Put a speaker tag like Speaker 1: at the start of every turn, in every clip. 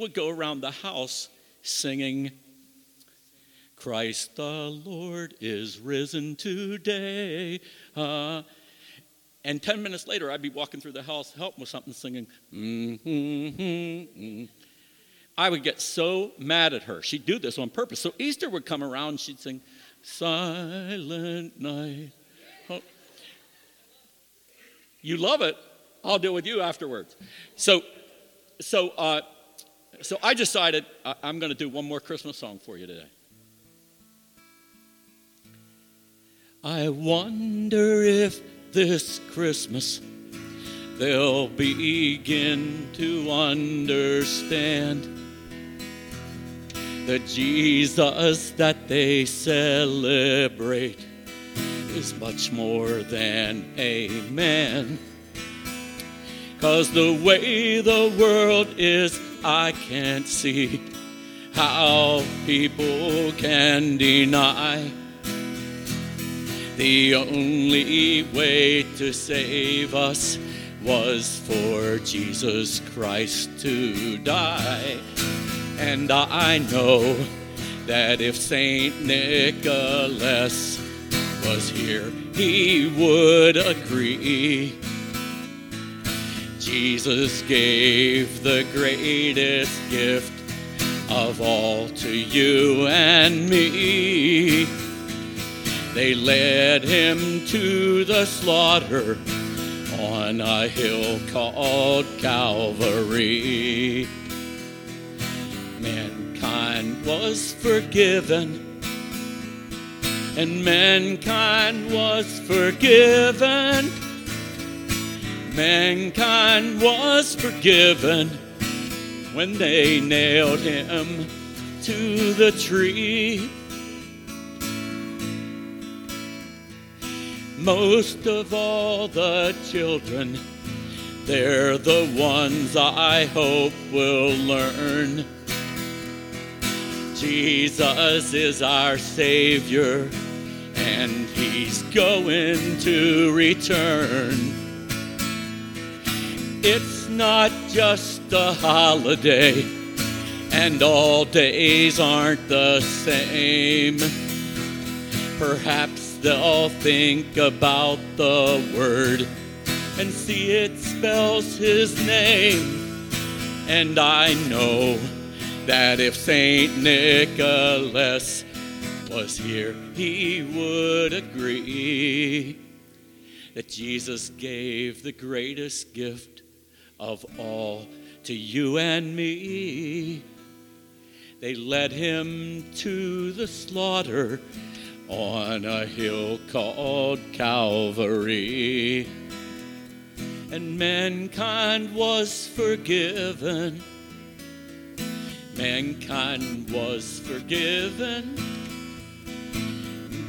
Speaker 1: would go around the house singing, Christ the Lord is risen today. Uh, and 10 minutes later, I'd be walking through the house, helping with something, singing, mm-hmm, I would get so mad at her. She'd do this on purpose. So Easter would come around, and she'd sing, Silent Night. Oh. You love it. I'll deal with you afterwards. So, so, uh, so I decided I'm going to do one more Christmas song for you today. I wonder if this Christmas they'll begin to understand the Jesus that they celebrate is much more than a man. Cause the way the world is, I can't see how people can deny the only way to save us was for Jesus Christ to die. And I know that if St. Nicholas was here, he would agree. Jesus gave the greatest gift of all to you and me. They led him to the slaughter on a hill called Calvary. Mankind was forgiven, and mankind was forgiven. Mankind was forgiven when they nailed him to the tree. most of all the children. They're the ones I hope will learn. Jesus is our Savior, and He's going to return. It's not just a holiday, and all days aren't the same. Perhaps they'll think about the word and see it spells his name. And I know that if St. Nicholas was here, he would agree that Jesus gave the greatest gift of all to you and me. They led him to the slaughter on a hill called Calvary. And mankind was forgiven. Mankind was forgiven.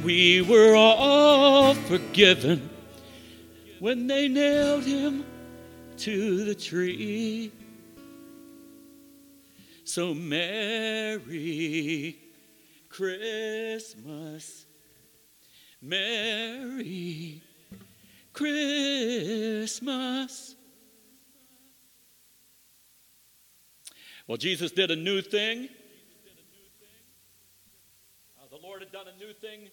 Speaker 1: We were all forgiven when they nailed him to the tree. So, Merry Christmas. Merry Christmas. Well, Jesus did a new thing. Uh, the Lord had done a new thing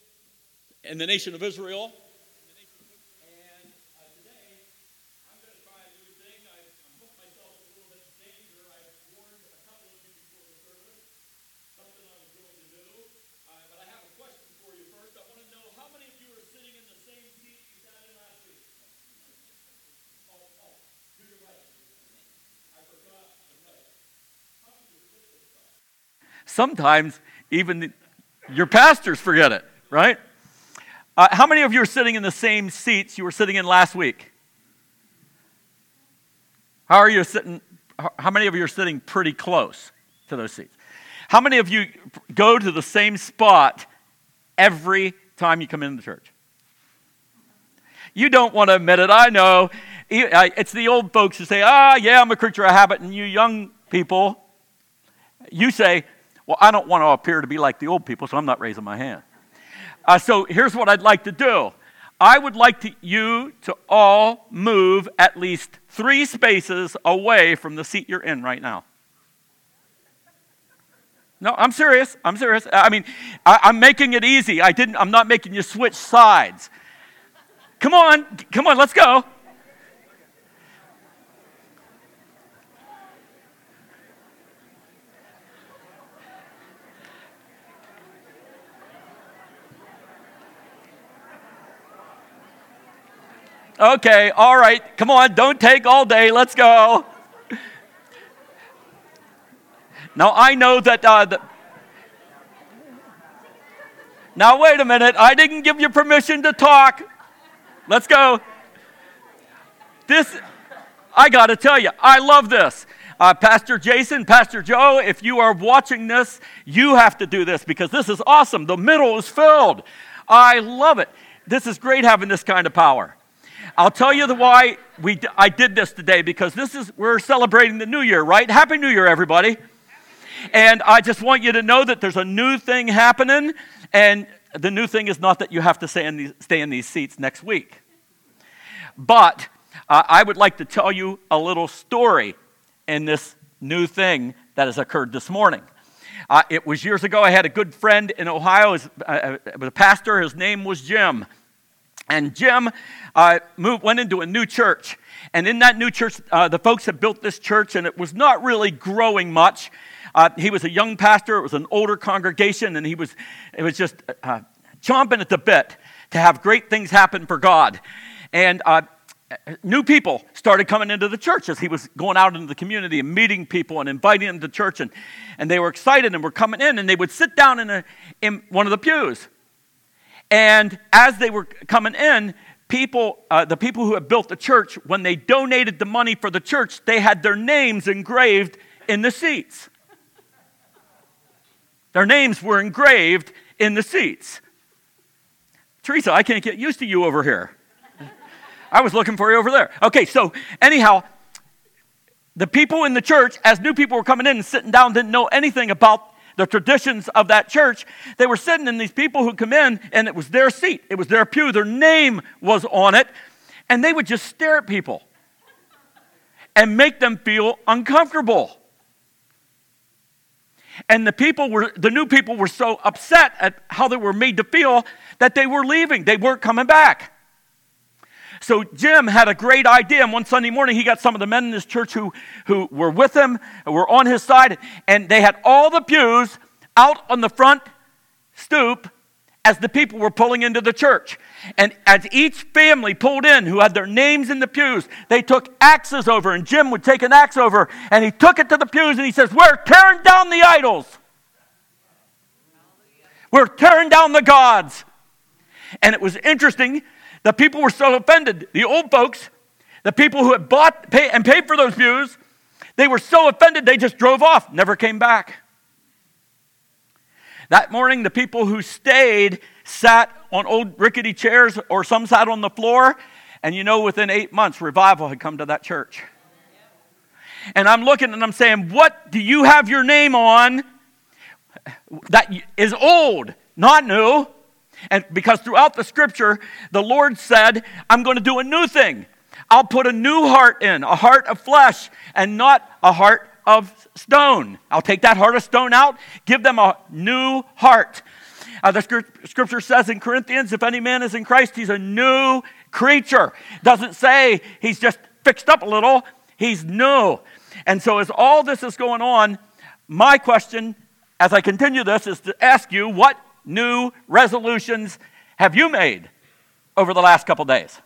Speaker 1: in the nation of Israel. Sometimes even your pastors forget it, right? Uh, how many of you are sitting in the same seats you were sitting in last week? How are you sitting? How many of you are sitting pretty close to those seats? How many of you go to the same spot every time you come into the church? You don't want to admit it. I know. It's the old folks who say, ah, yeah, I'm a creature of habit. And you young people, you say, well, I don't want to appear to be like the old people, so I'm not raising my hand. Uh, so here's what I'd like to do. I would like to, you to all move at least three spaces away from the seat you're in right now. No, I'm serious. I'm serious. I mean, I, I'm making it easy. I didn't. I'm not making you switch sides. Come on, come on, let's go. Okay, all right, come on, don't take all day, let's go. Now, I know that. Uh, the, now, wait a minute, I didn't give you permission to talk. Let's go. This, I got to tell you, I love this. Uh, Pastor Jason, Pastor Joe, if you are watching this, you have to do this because this is awesome. The middle is filled. I love it. This is great having this kind of power. I'll tell you the why we, I did this today because this is, we're celebrating the new year, right? Happy New Year, everybody. And I just want you to know that there's a new thing happening. And the new thing is not that you have to stay in these, stay in these seats next week. But uh, I would like to tell you a little story in this new thing that has occurred this morning. Uh, it was years ago. I had a good friend in Ohio. It uh, was a pastor. His name was Jim. And Jim uh, moved, went into a new church. And in that new church, uh, the folks had built this church, and it was not really growing much. Uh, he was a young pastor. It was an older congregation, and he was, it was just uh, chomping at the bit to have great things happen for God. And uh, new people started coming into the church as he was going out into the community and meeting people and inviting them to church. And, and they were excited and were coming in, and they would sit down in, a, in one of the pews. And as they were coming in, people, uh, the people who had built the church, when they donated the money for the church, they had their names engraved in the seats. Their names were engraved in the seats. Teresa, I can't get used to you over here. I was looking for you over there. Okay, so anyhow, the people in the church, as new people were coming in and sitting down, didn't know anything about the traditions of that church. They were sitting in these people who come in, and it was their seat, it was their pew, their name was on it, and they would just stare at people and make them feel uncomfortable. And the people were, the new people were so upset at how they were made to feel that they were leaving. They weren't coming back. So Jim had a great idea. And one Sunday morning, he got some of the men in his church who, who were with him, were on his side, and they had all the pews out on the front stoop as the people were pulling into the church. And as each family pulled in who had their names in the pews, they took axes over, and Jim would take an axe over, and he took it to the pews and he says, We're tearing down the idols. We're tearing down the gods. And it was interesting. The people were so offended. The old folks, the people who had bought pay, and paid for those pews, they were so offended they just drove off, never came back. That morning, the people who stayed sat on old rickety chairs, or some sat on the floor. And you know, within eight months, revival had come to that church. And I'm looking and I'm saying, What do you have your name on that is old, not new? And because throughout the scripture, the Lord said, I'm going to do a new thing. I'll put a new heart in, a heart of flesh, and not a heart of stone. I'll take that heart of stone out, give them a new heart. Uh, the scripture says in Corinthians, if any man is in Christ, he's a new creature. Doesn't say he's just fixed up a little, he's new. And so, as all this is going on, my question as I continue this is to ask you what new resolutions have you made over the last couple days?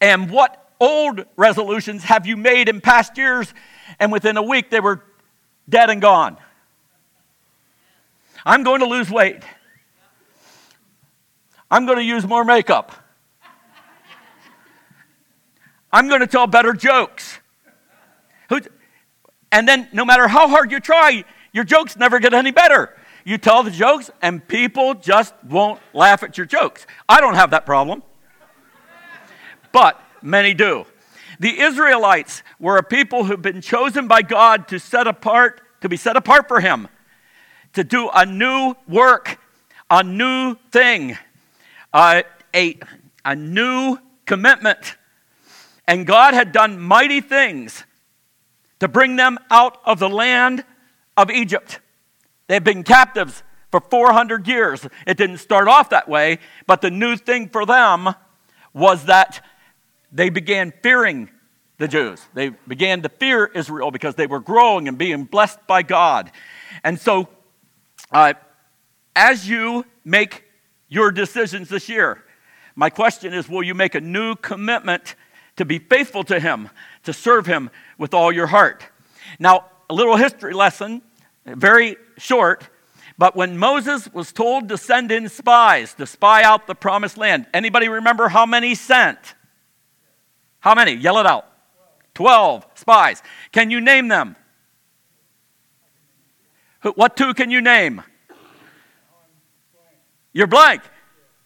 Speaker 1: And what old resolutions have you made in past years and within a week they were dead and gone. I'm going to lose weight. I'm going to use more makeup. I'm going to tell better jokes. And then, no matter how hard you try, your jokes never get any better. You tell the jokes, and people just won't laugh at your jokes. I don't have that problem, but many do. The Israelites were a people who've been chosen by God to set apart, to be set apart for Him, to do a new work, a new thing, uh, a, a new commitment. And God had done mighty things to bring them out of the land of Egypt. They've been captives for 400 years. It didn't start off that way, but the new thing for them was that they began fearing the Jews. They began to fear Israel because they were growing and being blessed by God. And so, uh, as you make your decisions this year, my question is will you make a new commitment to be faithful to Him, to serve Him with all your heart? Now, a little history lesson, very short. But when Moses was told to send in spies to spy out the promised land, anybody remember how many sent? How many? Yell it out. 12 spies. Can you name them? What two can you name? You're blank.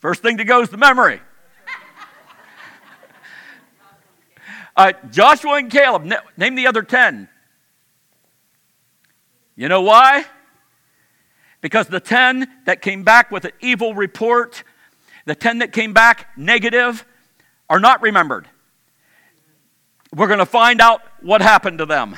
Speaker 1: First thing to go is the memory. Uh, Joshua and Caleb, name the other 10. You know why? Because the 10 that came back with an evil report, the 10 that came back negative, are not remembered. We're going to find out what happened to them.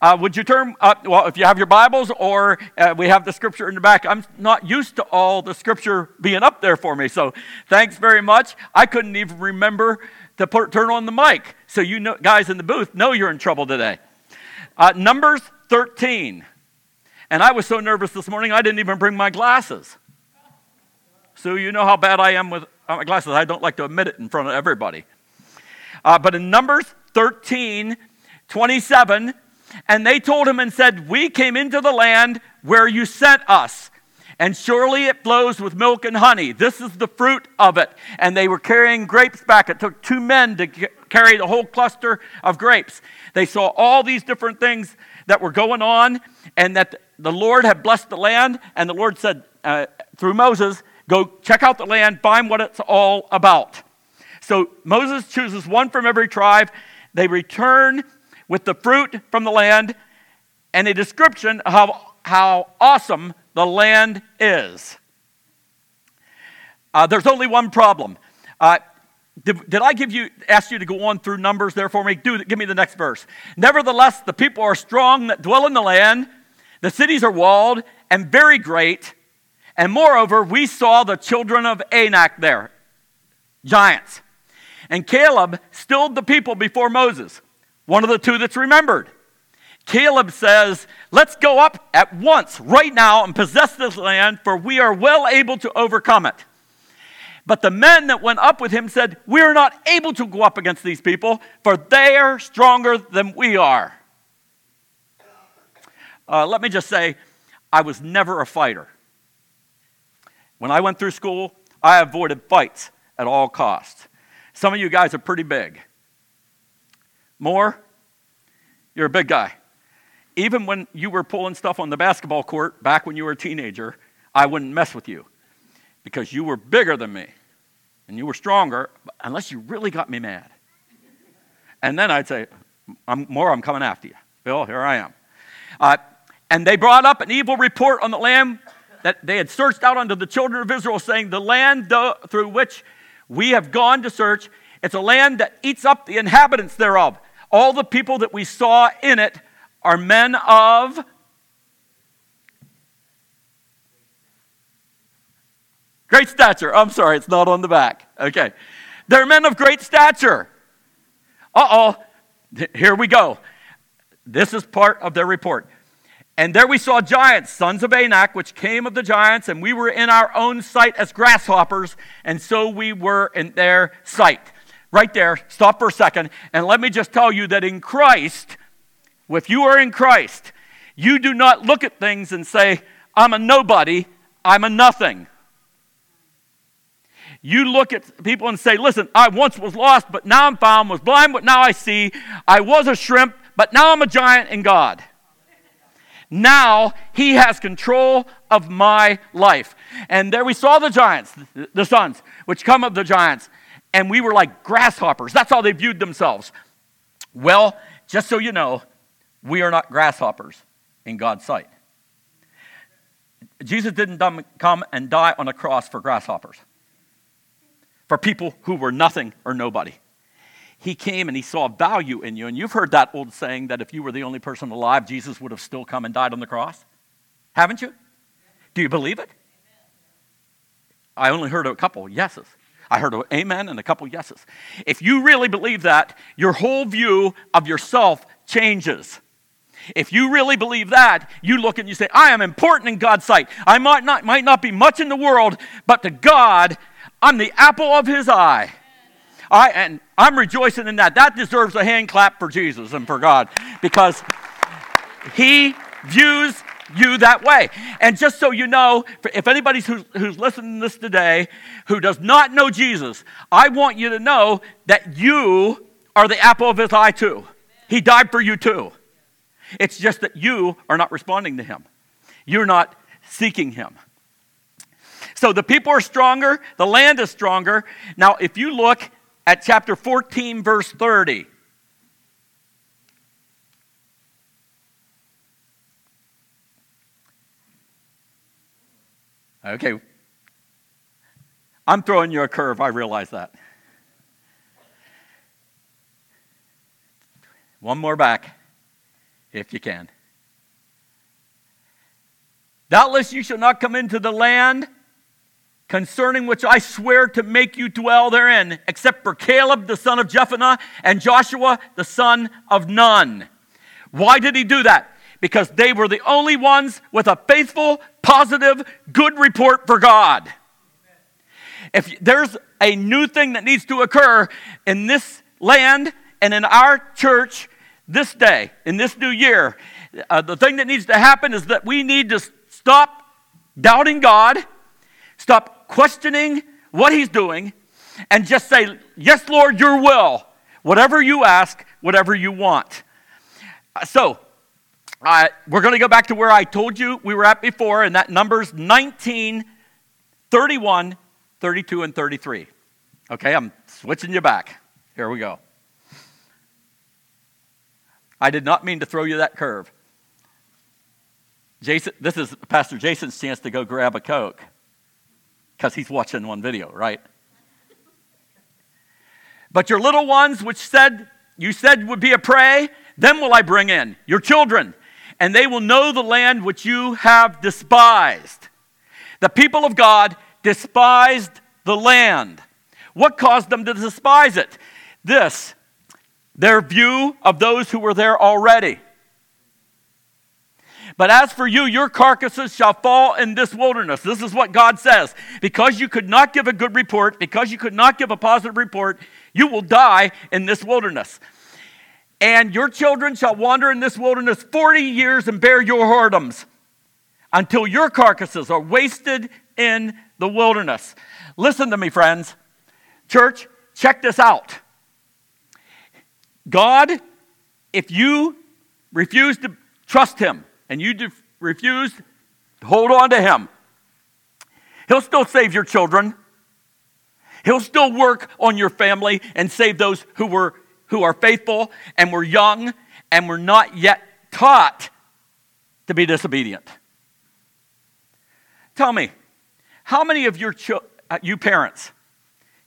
Speaker 1: Uh, would you turn, uh, well, if you have your Bibles or uh, we have the scripture in the back, I'm not used to all the scripture being up there for me. So thanks very much. I couldn't even remember to put, turn on the mic. So you know, guys in the booth know you're in trouble today. Uh, Numbers 13. And I was so nervous this morning, I didn't even bring my glasses. So you know how bad I am with uh, my glasses. I don't like to admit it in front of everybody. Uh, but in Numbers 13, 27, and they told him and said, We came into the land where you sent us. And surely it flows with milk and honey. This is the fruit of it. And they were carrying grapes back. It took two men to carry the whole cluster of grapes. They saw all these different things that were going on, and that the Lord had blessed the land, and the Lord said uh, through Moses, Go check out the land, find what it's all about. So Moses chooses one from every tribe. They return with the fruit from the land and a description of how, awesome the land is. Uh, there's only one problem. Uh, did, did, I give you, ask you to go on through numbers there for me? Do, give me the next verse. Nevertheless, the people are strong that dwell in the land, the cities are walled and very great. And moreover, we saw the children of Anak there, giants. And Caleb stilled the people before Moses, one of the two that's remembered. Caleb says, Let's go up at once, right now, and possess this land, for we are well able to overcome it. But the men that went up with him said, We are not able to go up against these people, for they are stronger than we are. Uh, let me just say, I was never a fighter. When I went through school, I avoided fights at all costs. Some of you guys are pretty big. More, you're a big guy. Even when you were pulling stuff on the basketball court back when you were a teenager, I wouldn't mess with you because you were bigger than me and you were stronger, unless you really got me mad. And then I'd say, I'm, more, I'm coming after you. Bill, here I am. Uh, and they brought up an evil report on the land that they had searched out unto the children of Israel, saying, The land through which we have gone to search, it's a land that eats up the inhabitants thereof. All the people that we saw in it are men of great stature. I'm sorry, it's not on the back. Okay. They're men of great stature. Uh oh. Here we go. This is part of their report. And there we saw giants, sons of Anak, which came of the giants, and we were in our own sight as grasshoppers, and so we were in their sight. Right there, stop for a second, and let me just tell you that in Christ, if you are in Christ, you do not look at things and say, I'm a nobody, I'm a nothing. You look at people and say, Listen, I once was lost, but now I'm found, was blind, but now I see. I was a shrimp, but now I'm a giant in God. Now he has control of my life. And there we saw the giants, the sons, which come of the giants. And we were like grasshoppers. That's how they viewed themselves. Well, just so you know, we are not grasshoppers in God's sight. Jesus didn't come and die on a cross for grasshoppers, for people who were nothing or nobody he came and he saw value in you. And you've heard that old saying that if you were the only person alive, Jesus would have still come and died on the cross. Haven't you? Do you believe it? I only heard a couple yeses. I heard an amen and a couple yeses. If you really believe that, your whole view of yourself changes. If you really believe that, you look and you say, I am important in God's sight. I might not, might not be much in the world, but to God, I'm the apple of his eye. I, and I'm rejoicing in that. That deserves a hand clap for Jesus and for God because he views you that way. And just so you know, if anybody who's, who's listening to this today who does not know Jesus, I want you to know that you are the apple of his eye too. He died for you too. It's just that you are not responding to him. You're not seeking him. So the people are stronger, the land is stronger. Now, if you look at chapter 14, verse 30, Okay. I'm throwing you a curve, I realize that. One more back, if you can. Doubtless you shall not come into the land concerning which I swear to make you dwell therein, except for Caleb the son of Jephunneh and Joshua the son of Nun. Why did he do that? Because they were the only ones with a faithful, positive, good report for God. If there's a new thing that needs to occur in this land and in our church this day, in this new year, uh, the thing that needs to happen is that we need to stop doubting God, stop questioning what He's doing, and just say, Yes, Lord, your will. Whatever you ask, whatever you want. Uh, so, uh, we're going to go back to where I told you we were at before, and that Numbers 19, 31, 32, and 33. Okay, I'm switching you back. Here we go. I did not mean to throw you that curve. Jason, this is Pastor Jason's chance to go grab a Coke because he's watching one video, right? But your little ones, which said you said would be a prey, them will I bring in, your children, and they will know the land which you have despised. The people of God despised the land. What caused them to despise it? This, their view of those who were there already. But as for you, your carcasses shall fall in this wilderness. This is what God says. Because you could not give a good report, because you could not give a positive report, you will die in this wilderness. And your children shall wander in this wilderness 40 years and bear your whoredoms until your carcasses are wasted in the wilderness. Listen to me, friends. Church, check this out. God, if you refuse to trust Him and you refuse to hold on to Him, He'll still save your children. He'll still work on your family and save those who were who are faithful and were young and were not yet taught to be disobedient. Tell me, how many of your cho- uh, you parents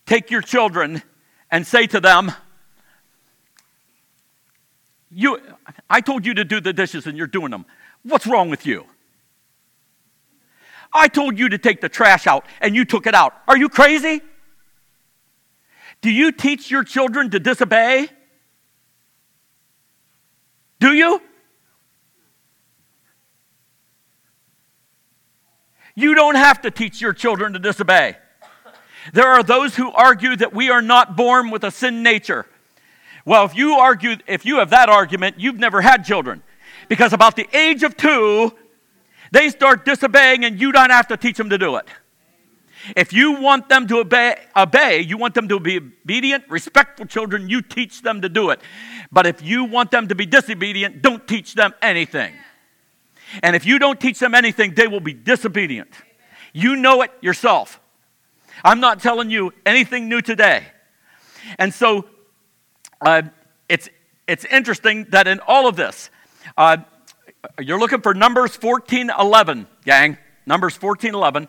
Speaker 1: take your children and say to them, you, I told you to do the dishes and you're doing them. What's wrong with you? I told you to take the trash out and you took it out. Are you crazy? Do you teach your children to disobey? Do you? You don't have to teach your children to disobey. There are those who argue that we are not born with a sin nature. Well, if you argue, if you have that argument, you've never had children. Because about the age of two, they start disobeying and you don't have to teach them to do it. If you want them to obey, obey, you want them to be obedient, respectful children, you teach them to do it. But if you want them to be disobedient, don't teach them anything. And if you don't teach them anything, they will be disobedient. You know it yourself. I'm not telling you anything new today. And so uh, it's, it's interesting that in all of this, uh, you're looking for Numbers 14 11, gang. Numbers 14 11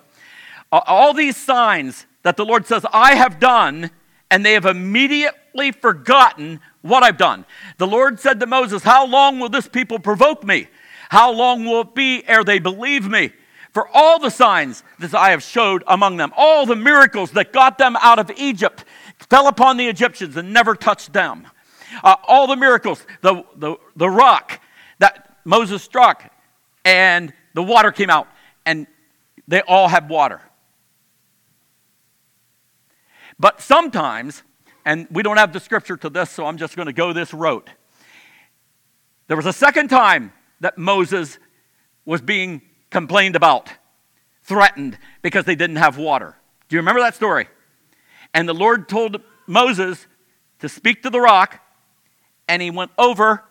Speaker 1: all these signs that the Lord says, I have done, and they have immediately forgotten what I've done. The Lord said to Moses, How long will this people provoke me? How long will it be ere they believe me? for all the signs that I have showed among them, all the miracles that got them out of Egypt, fell upon the Egyptians and never touched them. Uh, all the miracles, the, the, the rock that Moses struck, and the water came out, and they all had water. But sometimes, and we don't have the scripture to this, so I'm just going to go this route. There was a second time that Moses was being complained about, threatened because they didn't have water. Do you remember that story? And the Lord told Moses to speak to the rock, and he went over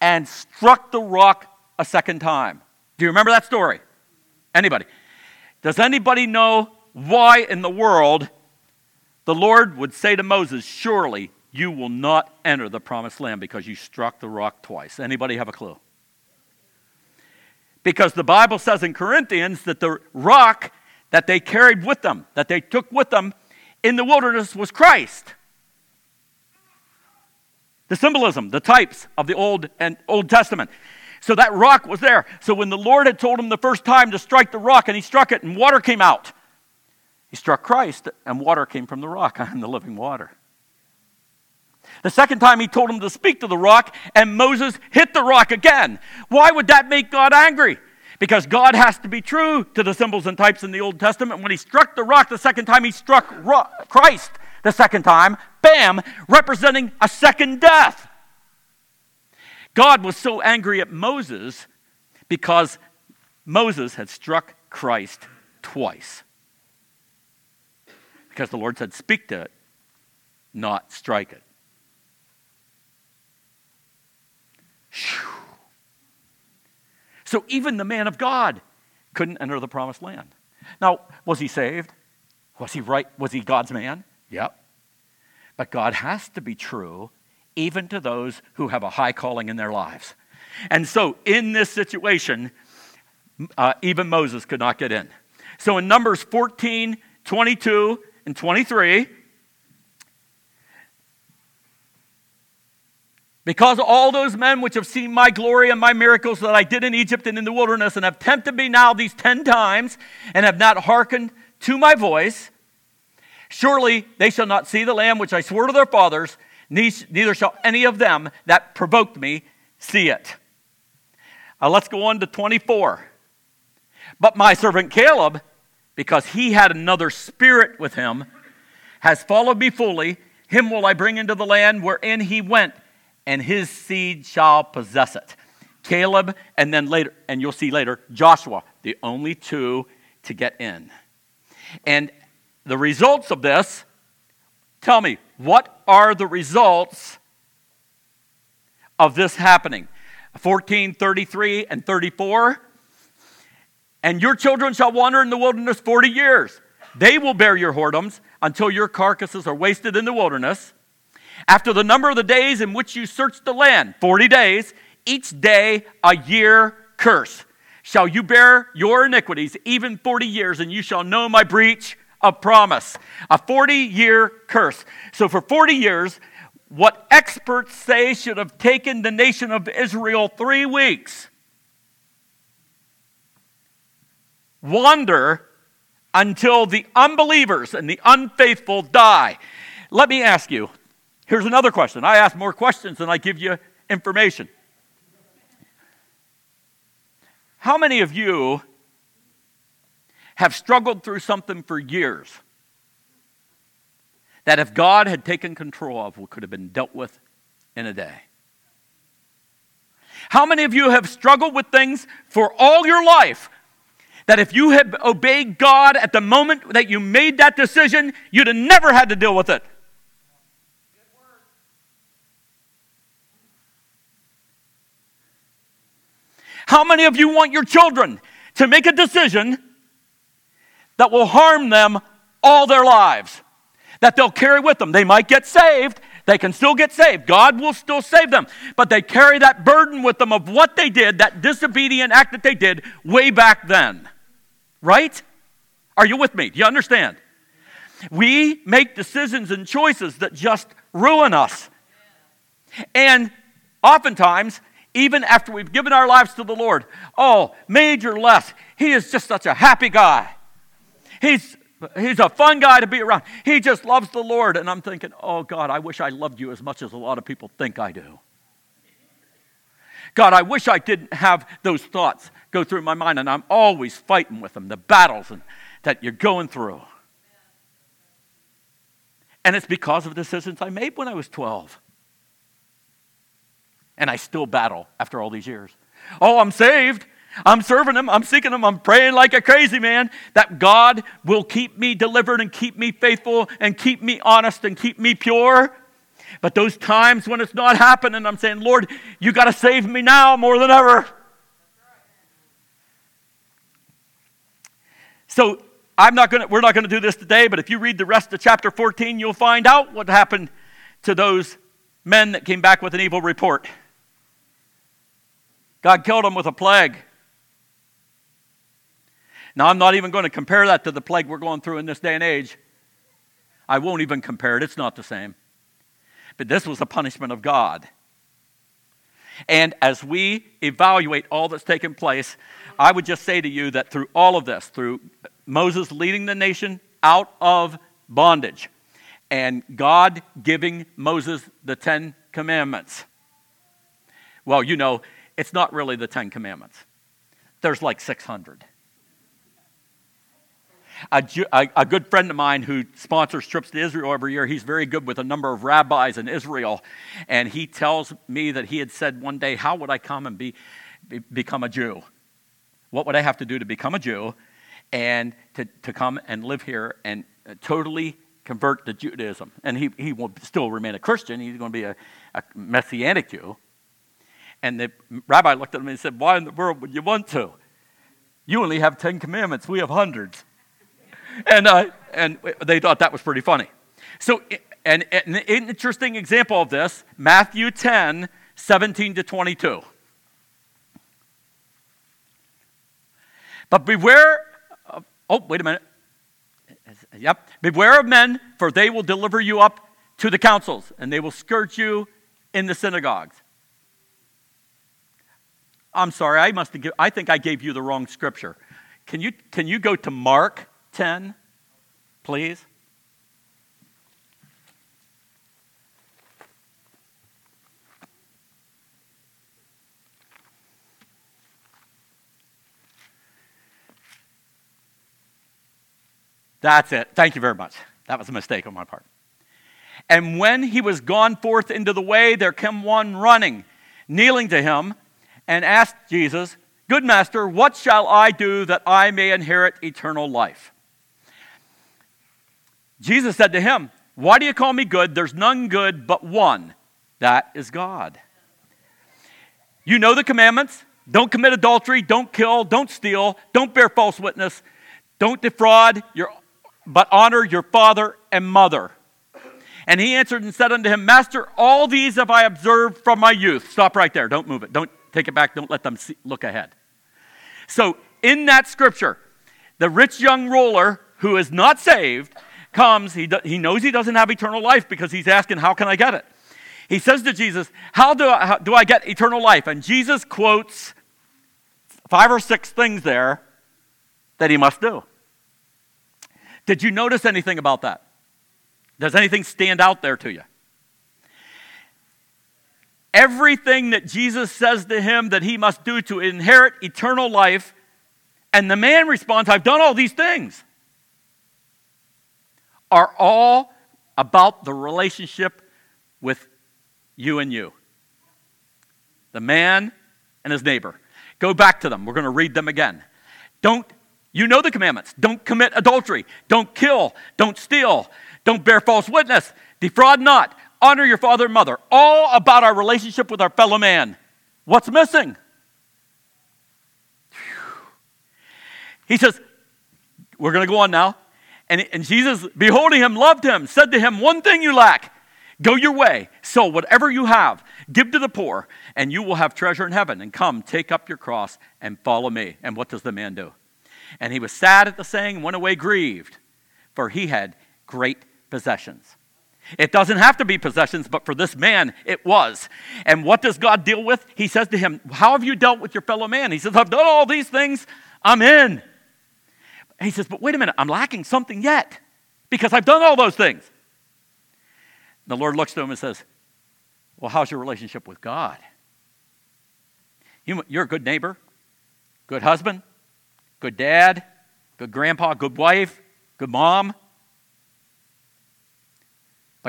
Speaker 1: and struck the rock a second time. Do you remember that story? Anybody? Does anybody know why in the world the Lord would say to Moses, Surely you will not enter the promised land because you struck the rock twice? Anybody have a clue? Because the Bible says in Corinthians that the rock that they carried with them, that they took with them in the wilderness, was Christ. The symbolism, the types of the Old and Old Testament. So that rock was there. So when the Lord had told him the first time to strike the rock and he struck it and water came out, he struck Christ and water came from the rock and the living water. The second time he told him to speak to the rock, and Moses hit the rock again. Why would that make God angry? Because God has to be true to the symbols and types in the Old Testament. When he struck the rock the second time, he struck Christ the second time, bam, representing a second death. God was so angry at Moses because Moses had struck Christ twice. Because the Lord said, Speak to it, not strike it. So even the man of God couldn't enter the promised land. Now, was he saved? Was he right? Was he God's man? Yep. But God has to be true even to those who have a high calling in their lives. And so, in this situation, uh, even Moses could not get in. So, in Numbers 14, 22, and 23, Because all those men which have seen my glory and my miracles that I did in Egypt and in the wilderness, and have tempted me now these ten times, and have not hearkened to my voice, surely they shall not see the land which I swore to their fathers, neither shall any of them that provoked me see it. Uh, let's go on to 24. But my servant Caleb, because he had another spirit with him, has followed me fully. Him will I bring into the land wherein he went and his seed shall possess it. Caleb, and then later, and you'll see later, Joshua, the only two to get in. And the results of this, tell me, what are the results of this happening? 14, 33, and 34. And your children shall wander in the wilderness 40 years. They will bear your whoredoms until your carcasses are wasted in the wilderness. After the number of the days in which you search the land, 40 days, each day a year curse. Shall you bear your iniquities even 40 years, and you shall know my breach of promise. A 40 year curse. So, for 40 years, what experts say should have taken the nation of Israel three weeks wander until the unbelievers and the unfaithful die. Let me ask you Here's another question. I ask more questions than I give you information. How many of you have struggled through something for years that if God had taken control of, could have been dealt with in a day? How many of you have struggled with things for all your life that if you had obeyed God at the moment that you made that decision, you'd have never had to deal with it? How many of you want your children to make a decision that will harm them all their lives? That they'll carry with them. They might get saved, they can still get saved. God will still save them. But they carry that burden with them of what they did, that disobedient act that they did way back then. Right? Are you with me? Do you understand? We make decisions and choices that just ruin us. And oftentimes, even after we've given our lives to the Lord, oh, Major Les, he is just such a happy guy. He's, he's a fun guy to be around. He just loves the Lord. And I'm thinking, oh, God, I wish I loved you as much as a lot of people think I do. God, I wish I didn't have those thoughts go through my mind, and I'm always fighting with them, the battles and, that you're going through. And it's because of decisions I made when I was 12 and I still battle after all these years. Oh, I'm saved. I'm serving Him. I'm seeking Him. I'm praying like a crazy man that God will keep me delivered and keep me faithful and keep me honest and keep me pure. But those times when it's not happening, I'm saying, Lord, you got to save me now more than ever. So I'm not to, we're not going to do this today, but if you read the rest of chapter 14, you'll find out what happened to those men that came back with an evil report. God killed them with a plague. Now, I'm not even going to compare that to the plague we're going through in this day and age. I won't even compare it, it's not the same. But this was a punishment of God. And as we evaluate all that's taken place, I would just say to you that through all of this, through Moses leading the nation out of bondage, and God giving Moses the Ten Commandments, well, you know, it's not really the Ten Commandments. There's like 600. A, a, a, good friend of mine who sponsors trips to Israel every year, he's very good with a number of rabbis in Israel. And he tells me that he had said one day, How would I come and be, be become a Jew? What would I have to do to become a Jew and to, to come and live here and uh, totally convert to Judaism? And he, he will still remain a Christian, he's going to be a, a Messianic Jew. And the rabbi looked at him and said, Why in the world would you want to? You only have 10 commandments, we have hundreds. And, uh, and they thought that was pretty funny. So, and, an interesting example of this Matthew 10 17 to 22. But beware of, oh, wait a minute. Yep. Beware of men, for they will deliver you up to the councils, and they will scourge you in the synagogues. I'm sorry, I must have, I think I gave you the wrong scripture. Can you, can you go to Mark 10, please? That's it. Thank you very much. That was a mistake on my part. And when he was gone forth into the way, there came one running, kneeling to him and asked Jesus, Good master, what shall I do that I may inherit eternal life? Jesus said to him, Why do you call me good? There's none good but one. That is God. You know the commandments don't commit adultery, don't kill, don't steal, don't bear false witness, don't defraud, your, but honor your father and mother. And he answered and said unto him, Master, all these have I observed from my youth. Stop right there. Don't move it. Don't Take it back. Don't let them see, look ahead. So, in that scripture, the rich young ruler who is not saved comes. He, do, he knows he doesn't have eternal life because he's asking, How can I get it? He says to Jesus, How do I, how do I get eternal life? And Jesus quotes five or six things there that he must do. Did you notice anything about that? Does anything stand out there to you? everything that Jesus says to him that he must do to inherit eternal life. And the man responds, I've done all these things. Are all about the relationship with you and you. The man and his neighbor. Go back to them. We're going to read them again. Don't, you know the commandments. Don't commit adultery. Don't kill. Don't steal. Don't bear false witness. Defraud not honor your father and mother, all about our relationship with our fellow man. What's missing? He says, We're going to go on now. And, and Jesus, beholding him, loved him, said to him, One thing you lack. Go your way. So, whatever you have, give to the poor, and you will have treasure in heaven. And come, take up your cross and follow me. And what does the man do? And he was sad at the saying and went away grieved, for he had great possessions. It doesn't have to be possessions, but for this man, it was. And what does God deal with? He says to him, How have you dealt with your fellow man? He says, I've done all these things, I'm in. He says, But wait a minute, I'm lacking something yet because I've done all those things. The Lord looks to him and says, Well, how's your relationship with God? You, you're a good neighbor, good husband, good dad, good grandpa, good wife, good mom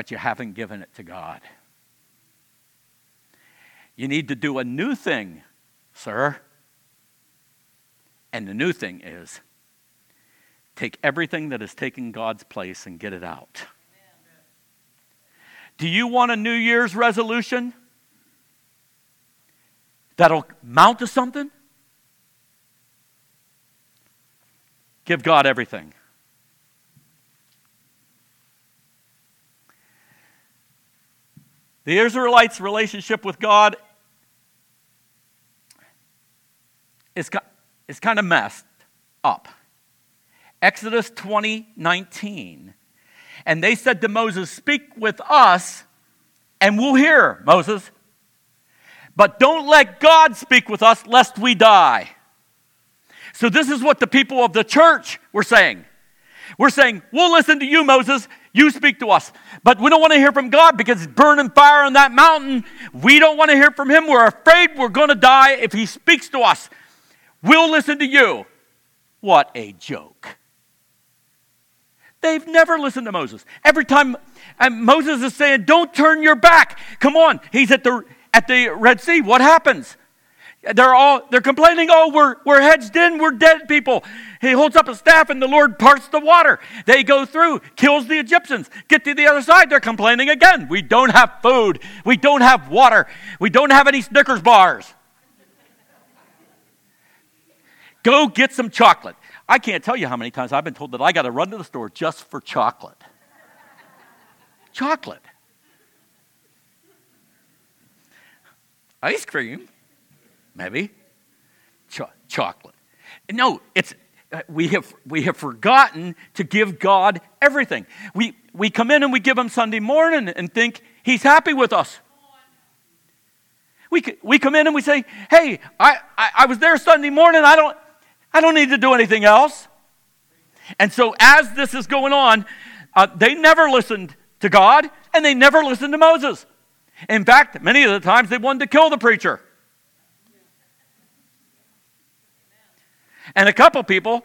Speaker 1: but you haven't given it to God. You need to do a new thing, sir. And the new thing is take everything that is taking God's place and get it out. Do you want a New Year's resolution that'll mount to something? Give God everything. The Israelites' relationship with God is, is kind of messed up. Exodus 20 19. And they said to Moses, Speak with us, and we'll hear, Moses. But don't let God speak with us, lest we die. So, this is what the people of the church were saying. We're saying, We'll listen to you, Moses. You speak to us. But we don't want to hear from God because it's burning fire on that mountain. We don't want to hear from Him. We're afraid we're going to die if He speaks to us. We'll listen to you. What a joke. They've never listened to Moses. Every time Moses is saying, Don't turn your back. Come on. He's at the, at the Red Sea. What happens? They're all they're complaining, oh, we're we're hedged in, we're dead people. He holds up a staff and the Lord parts the water. They go through, kills the Egyptians, get to the other side, they're complaining again. We don't have food, we don't have water, we don't have any Snickers bars. Go get some chocolate. I can't tell you how many times I've been told that I got to run to the store just for chocolate. chocolate. Ice cream maybe Ch- chocolate. No, it's we have we have forgotten to give God everything. We we come in and we give him Sunday morning and think he's happy with us. We, we come in and we say, hey, I, I, I was there Sunday morning. I don't, I don't need to do anything else. And so, as this is going on, uh, they never listened to God and they never listened to Moses. In fact, many of the times they wanted to kill the preacher. And a couple people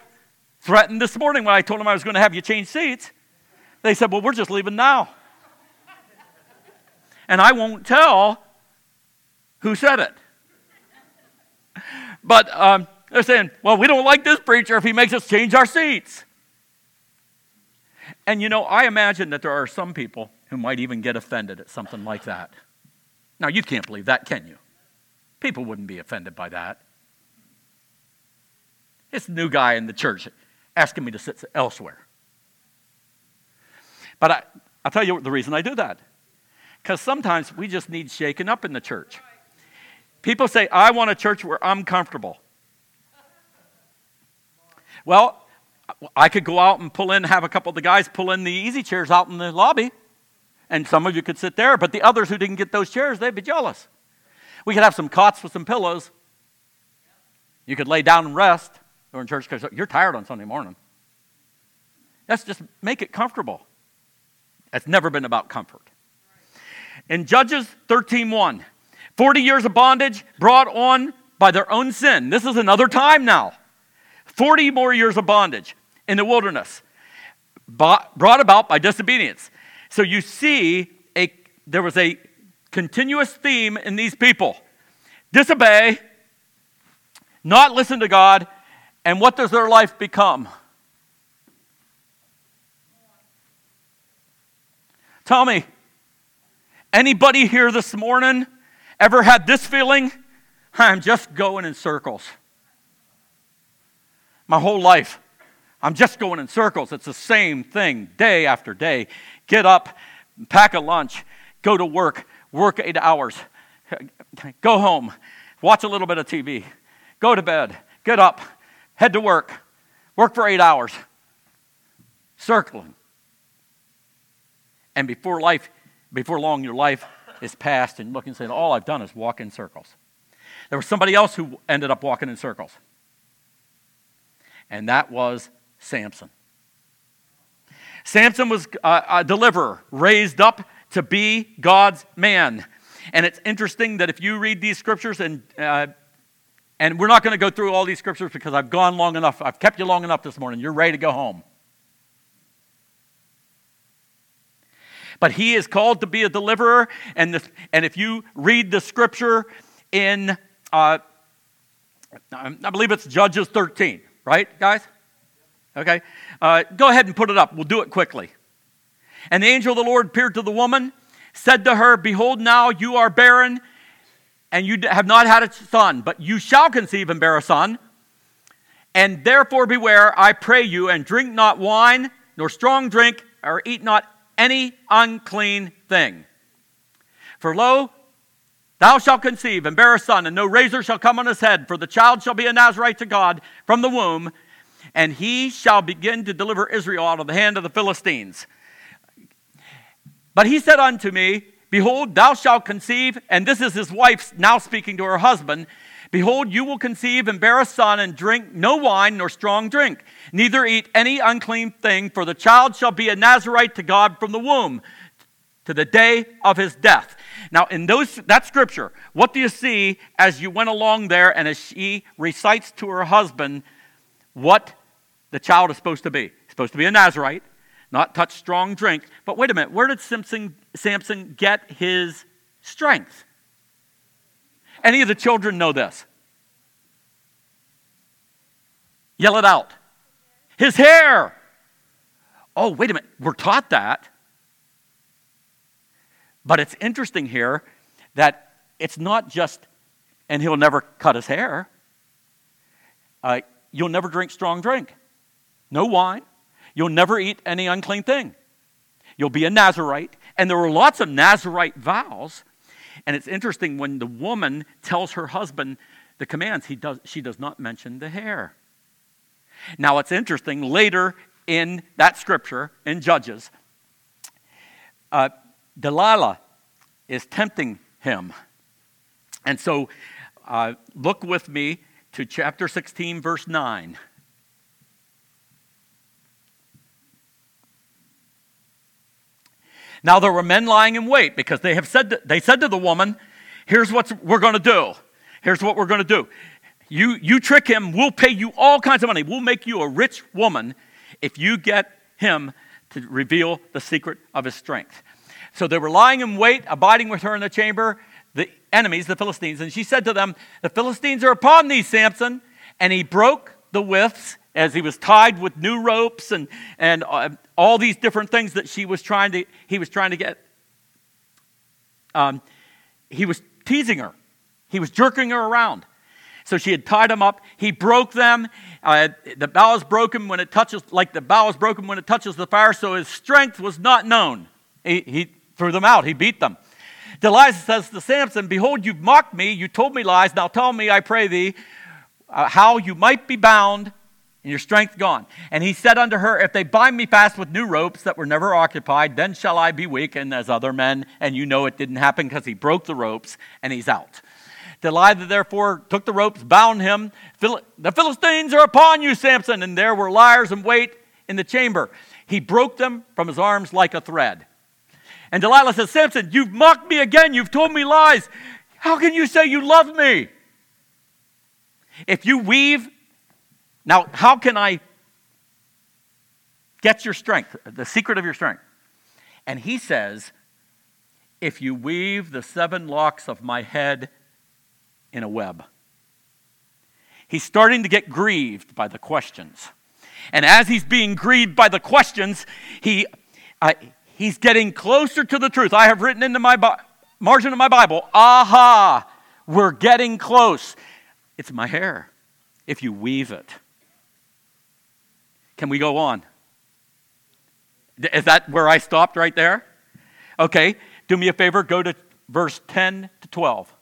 Speaker 1: threatened this morning when I told them I was going to have you change seats. They said, Well, we're just leaving now. And I won't tell who said it. But um, they're saying, Well, we don't like this preacher if he makes us change our seats. And you know, I imagine that there are some people who might even get offended at something like that. Now, you can't believe that, can you? People wouldn't be offended by that. It's a new guy in the church asking me to sit elsewhere. But I, I'll tell you the reason I do that. Because sometimes we just need shaken up in the church. People say, I want a church where I'm comfortable. Well, I could go out and pull in, have a couple of the guys pull in the easy chairs out in the lobby, and some of you could sit there, but the others who didn't get those chairs, they'd be jealous. We could have some cots with some pillows. You could lay down and rest or in church because you're tired on Sunday morning. Let's just make it comfortable. It's never been about comfort. In Judges 13:1, 40 years of bondage brought on by their own sin. This is another time now. 40 more years of bondage in the wilderness brought about by disobedience. So you see a there was a continuous theme in these people. Disobey, not listen to God, and what does their life become? Tell me, anybody here this morning ever had this feeling? I'm just going in circles. My whole life, I'm just going in circles. It's the same thing day after day. Get up, pack a lunch, go to work, work eight hours, go home, watch a little bit of TV, go to bed, get up, head to work, work for eight hours, circling. And before life, before long, your life is past and looking and saying, All I've done is walk in circles. There was somebody else who ended up walking in circles. And that was Samson. Samson was a, a deliverer, raised up to be God's man. And it's interesting that if you read these scriptures, and, uh, and we're not going to go through all these scriptures because I've gone long enough, I've kept you long enough this morning. You're ready to go home. But he is called to be a deliverer. And, and if you read the scripture in, uh, I believe it's Judges 13, right, guys? Okay. Uh, go ahead and put it up. We'll do it quickly. And the angel of the Lord appeared to the woman, said to her, Behold, now you are barren, and you have not had a son, but you shall conceive and bear a son. And therefore beware, I pray you, and drink not wine, nor strong drink, or eat not any unclean thing. For lo, thou shalt conceive and bear a son, and no razor shall come on his head, for the child shall be a Nazarite to God from the womb, and he shall begin to deliver Israel out of the hand of the Philistines. But he said unto me, Behold, thou shalt conceive, and this is his wife now speaking to her husband. Behold, you will conceive and bear a son, and drink no wine nor strong drink, neither eat any unclean thing, for the child shall be a Nazarite to God from the womb to the day of his death. Now, in those, that scripture, what do you see as you went along there and as she recites to her husband what the child is supposed to be? He's supposed to be a Nazarite, not touch strong drink. But wait a minute, where did Samson, Samson get his strength? Any of the children know this? Yell it out. His hair. Oh, wait a minute. We're taught that. But it's interesting here that it's not just, and he'll never cut his hair. Uh, you'll never drink strong drink, no wine. You'll never eat any unclean thing. You'll be a Nazarite. And there were lots of Nazarite vows and it's interesting when the woman tells her husband the commands, he does, she does not mention the hair. Now, it's interesting, later in that scripture, in Judges, uh, Delilah is tempting him. And so, uh, look with me to chapter 16, verse 9. Now there were men lying in wait because they have said to, they said to the woman, "Here's what we're going to do. Here's what we're going to do. You you trick him, we'll pay you all kinds of money. We'll make you a rich woman if you get him to reveal the secret of his strength." So they were lying in wait, abiding with her in the chamber, the enemies, the Philistines, and she said to them, "The Philistines are upon thee, Samson." And he broke the withs as he was tied with new ropes and, and uh, all these different things that she was trying to, he was trying to get. Um, he was teasing her. He was jerking her around. So she had tied him up. He broke them. Uh, the bow is broken when it touches, like the bow is broken when it touches the fire. So his strength was not known. He, he threw them out. He beat them. Delilah says to Samson, Behold, you've mocked me. You told me lies. Now tell me, I pray thee, uh, how you might be bound and your strength gone. And he said unto her, If they bind me fast with new ropes that were never occupied, then shall I be weakened as other men. And you know it didn't happen because he broke the ropes and he's out. Delilah therefore took the ropes, bound him. The Philistines are upon you, Samson. And there were liars in wait in the chamber. He broke them from his arms like a thread. And Delilah says, Samson, you've mocked me again. You've told me lies. How can you say you love me? If you weave now, how can I get your strength, the secret of your strength? And he says, If you weave the seven locks of my head in a web. He's starting to get grieved by the questions. And as he's being grieved by the questions, he, uh, he's getting closer to the truth. I have written into my Bi- margin of my Bible, aha, we're getting close. It's my hair if you weave it. Can we go on? Is that where I stopped right there? Okay, do me a favor, go to verse 10 to 12.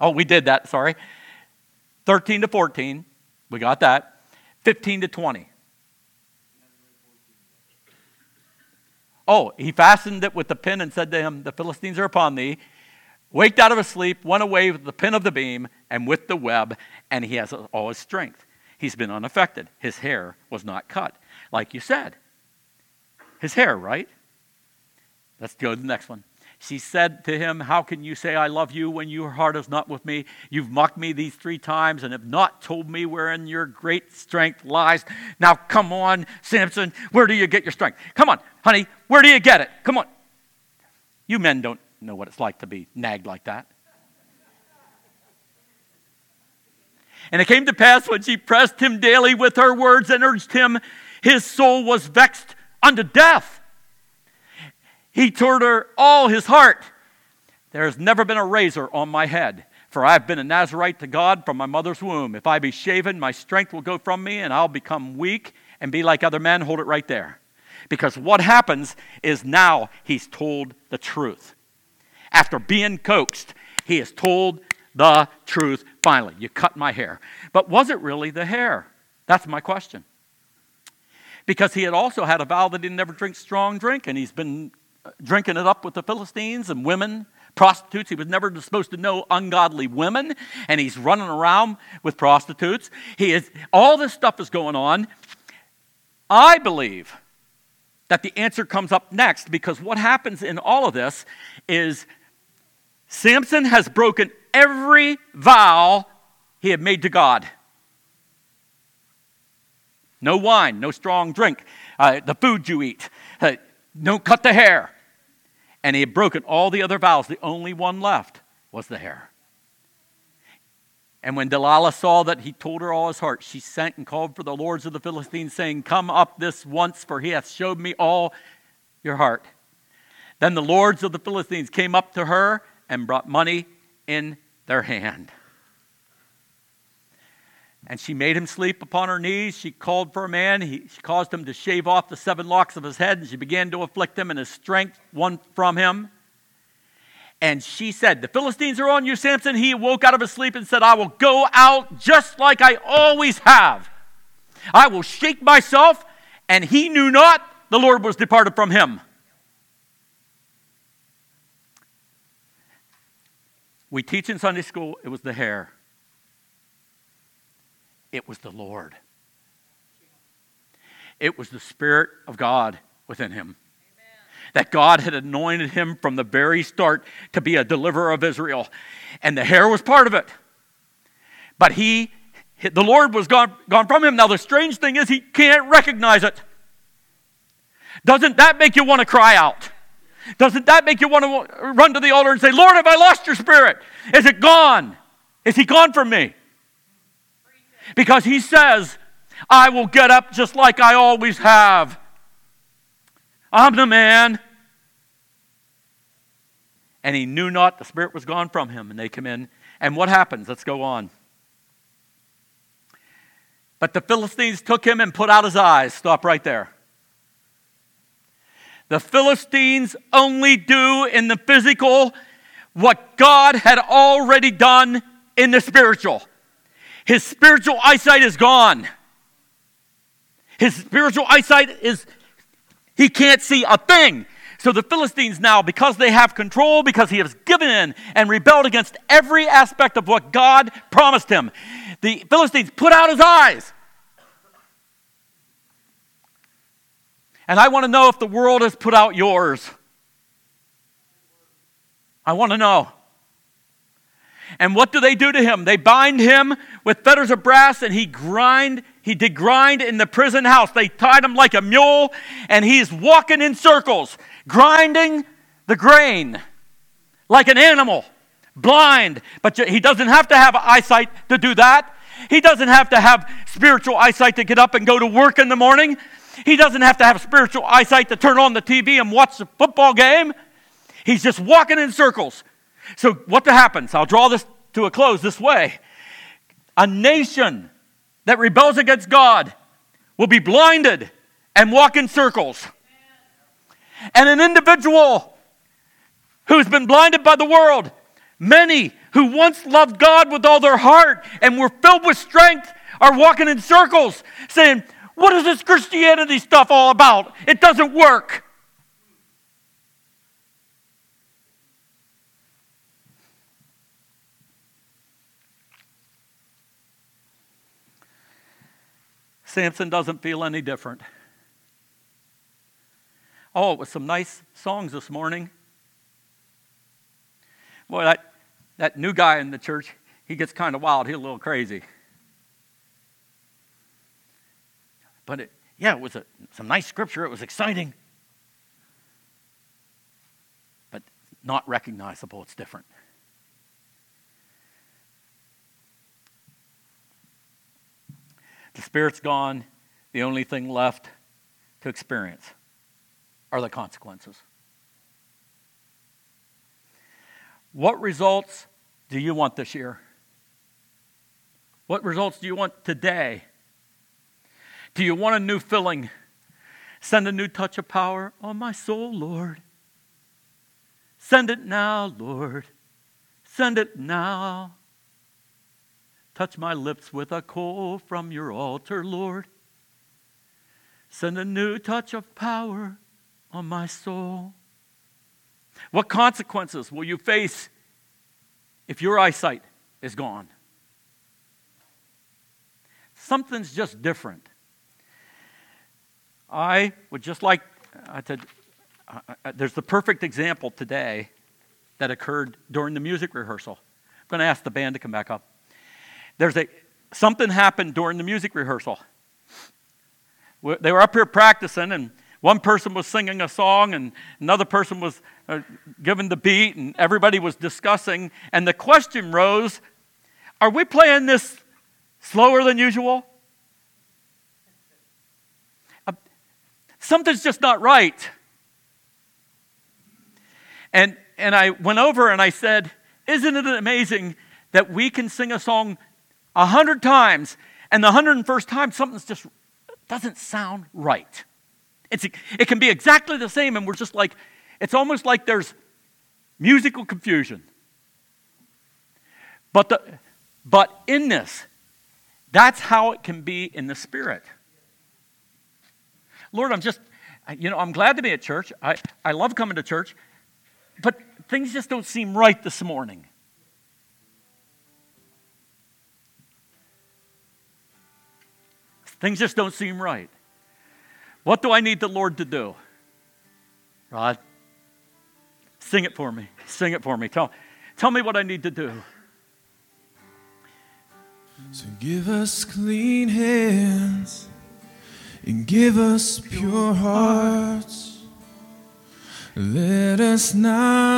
Speaker 1: Oh, we did that, sorry. 13 to 14, we got that. 15 to 20. Oh, he fastened it with the pin and said to him, The Philistines are upon thee. Waked out of his sleep, went away with the pin of the beam and with the web, and he has all his strength. He's been unaffected. His hair was not cut, like you said. His hair, right? Let's go to the next one. She said to him, How can you say I love you when your heart is not with me? You've mocked me these three times and have not told me wherein your great strength lies. Now come on, Samson, where do you get your strength? Come on, honey, where do you get it? Come on. You men don't know what it's like to be nagged like that. And it came to pass when she pressed him daily with her words and urged him, his soul was vexed unto death. He told her all his heart. There has never been a razor on my head, for I have been a Nazarite to God from my mother's womb. If I be shaven, my strength will go from me, and I'll become weak and be like other men. Hold it right there. Because what happens is now he's told the truth. After being coaxed, he is told the truth finally. You cut my hair. But was it really the hair? That's my question. Because he had also had a vow that he'd never drink strong drink, and he's been drinking it up with the Philistines and women, prostitutes. He was never supposed to know ungodly women, and he's running around with prostitutes. He is all this stuff is going on. I believe that the answer comes up next because what happens in all of this is Samson has broken every vow he had made to God. No wine, no strong drink, uh, the food you eat, uh, don't cut the hair. And he had broken all the other vows. The only one left was the hair. And when Delilah saw that he told her all his heart, she sent and called for the lords of the Philistines, saying, Come up this once, for he hath showed me all your heart. Then the lords of the Philistines came up to her and brought money in their hand. And she made him sleep upon her knees. She called for a man. He, she caused him to shave off the seven locks of his head, and she began to afflict him, and his strength won from him. And she said, The Philistines are on you, Samson. He woke out of his sleep and said, I will go out just like I always have. I will shake myself. And he knew not the Lord was departed from him. We teach in Sunday school it was the hair, it was the Lord. It was the Spirit of God within him. That God had anointed him from the very start to be a deliverer of Israel. And the hair was part of it. But he, the Lord was gone, gone from him. Now, the strange thing is, he can't recognize it. Doesn't that make you want to cry out? Doesn't that make you want to run to the altar and say, Lord, have I lost your spirit? Is it gone? Is he gone from me? Because he says, I will get up just like I always have. I'm the man. And he knew not the spirit was gone from him. And they come in. And what happens? Let's go on. But the Philistines took him and put out his eyes. Stop right there. The Philistines only do in the physical what God had already done in the spiritual. His spiritual eyesight is gone. His spiritual eyesight is, he can't see a thing. So the Philistines now, because they have control, because he has given in and rebelled against every aspect of what God promised him, the Philistines put out his eyes. And I want to know if the world has put out yours. I want to know. And what do they do to him? They bind him with fetters of brass and he grind he did grind in the prison house. They tied him like a mule and he's walking in circles, grinding the grain like an animal, blind. But he doesn't have to have eyesight to do that. He doesn't have to have spiritual eyesight to get up and go to work in the morning. He doesn't have to have spiritual eyesight to turn on the TV and watch the football game. He's just walking in circles. So, what happens? I'll draw this to a close this way. A nation that rebels against God will be blinded and walk in circles. And an individual who's been blinded by the world, many who once loved God with all their heart and were filled with strength, are walking in circles saying, what is this Christianity stuff all about? It doesn't work. Samson doesn't feel any different. Oh, it was some nice songs this morning. Boy, that, that new guy in the church, he gets kind of wild. He's a little crazy. But it, yeah, it was a, some nice scripture. It was exciting. But not recognizable. It's different. The Spirit's gone. The only thing left to experience are the consequences. What results do you want this year? What results do you want today? Do you want a new filling? Send a new touch of power on my soul, Lord. Send it now, Lord. Send it now. Touch my lips with a coal from your altar, Lord. Send a new touch of power on my soul. What consequences will you face if your eyesight is gone? Something's just different. I would just like to. There's the perfect example today that occurred during the music rehearsal. I'm going to ask the band to come back up. There's a something happened during the music rehearsal. They were up here practicing, and one person was singing a song, and another person was uh, given the beat, and everybody was discussing. And the question rose Are we playing this slower than usual? Uh, something's just not right. And, and I went over and I said, Isn't it amazing that we can sing a song a hundred times, and the hundred and first time something's just doesn't sound right? It's, it can be exactly the same, and we're just like, it's almost like there's musical confusion. But, the, but in this, that's how it can be in the spirit. Lord, I'm just, you know, I'm glad to be at church. I, I love coming to church, but things just don't seem right this morning. Things just don't seem right. What do I need the Lord to do? Rod, sing it for me. Sing it for me. Tell, tell me what I need to do.
Speaker 2: So give us clean hands and give us pure hearts. Let us not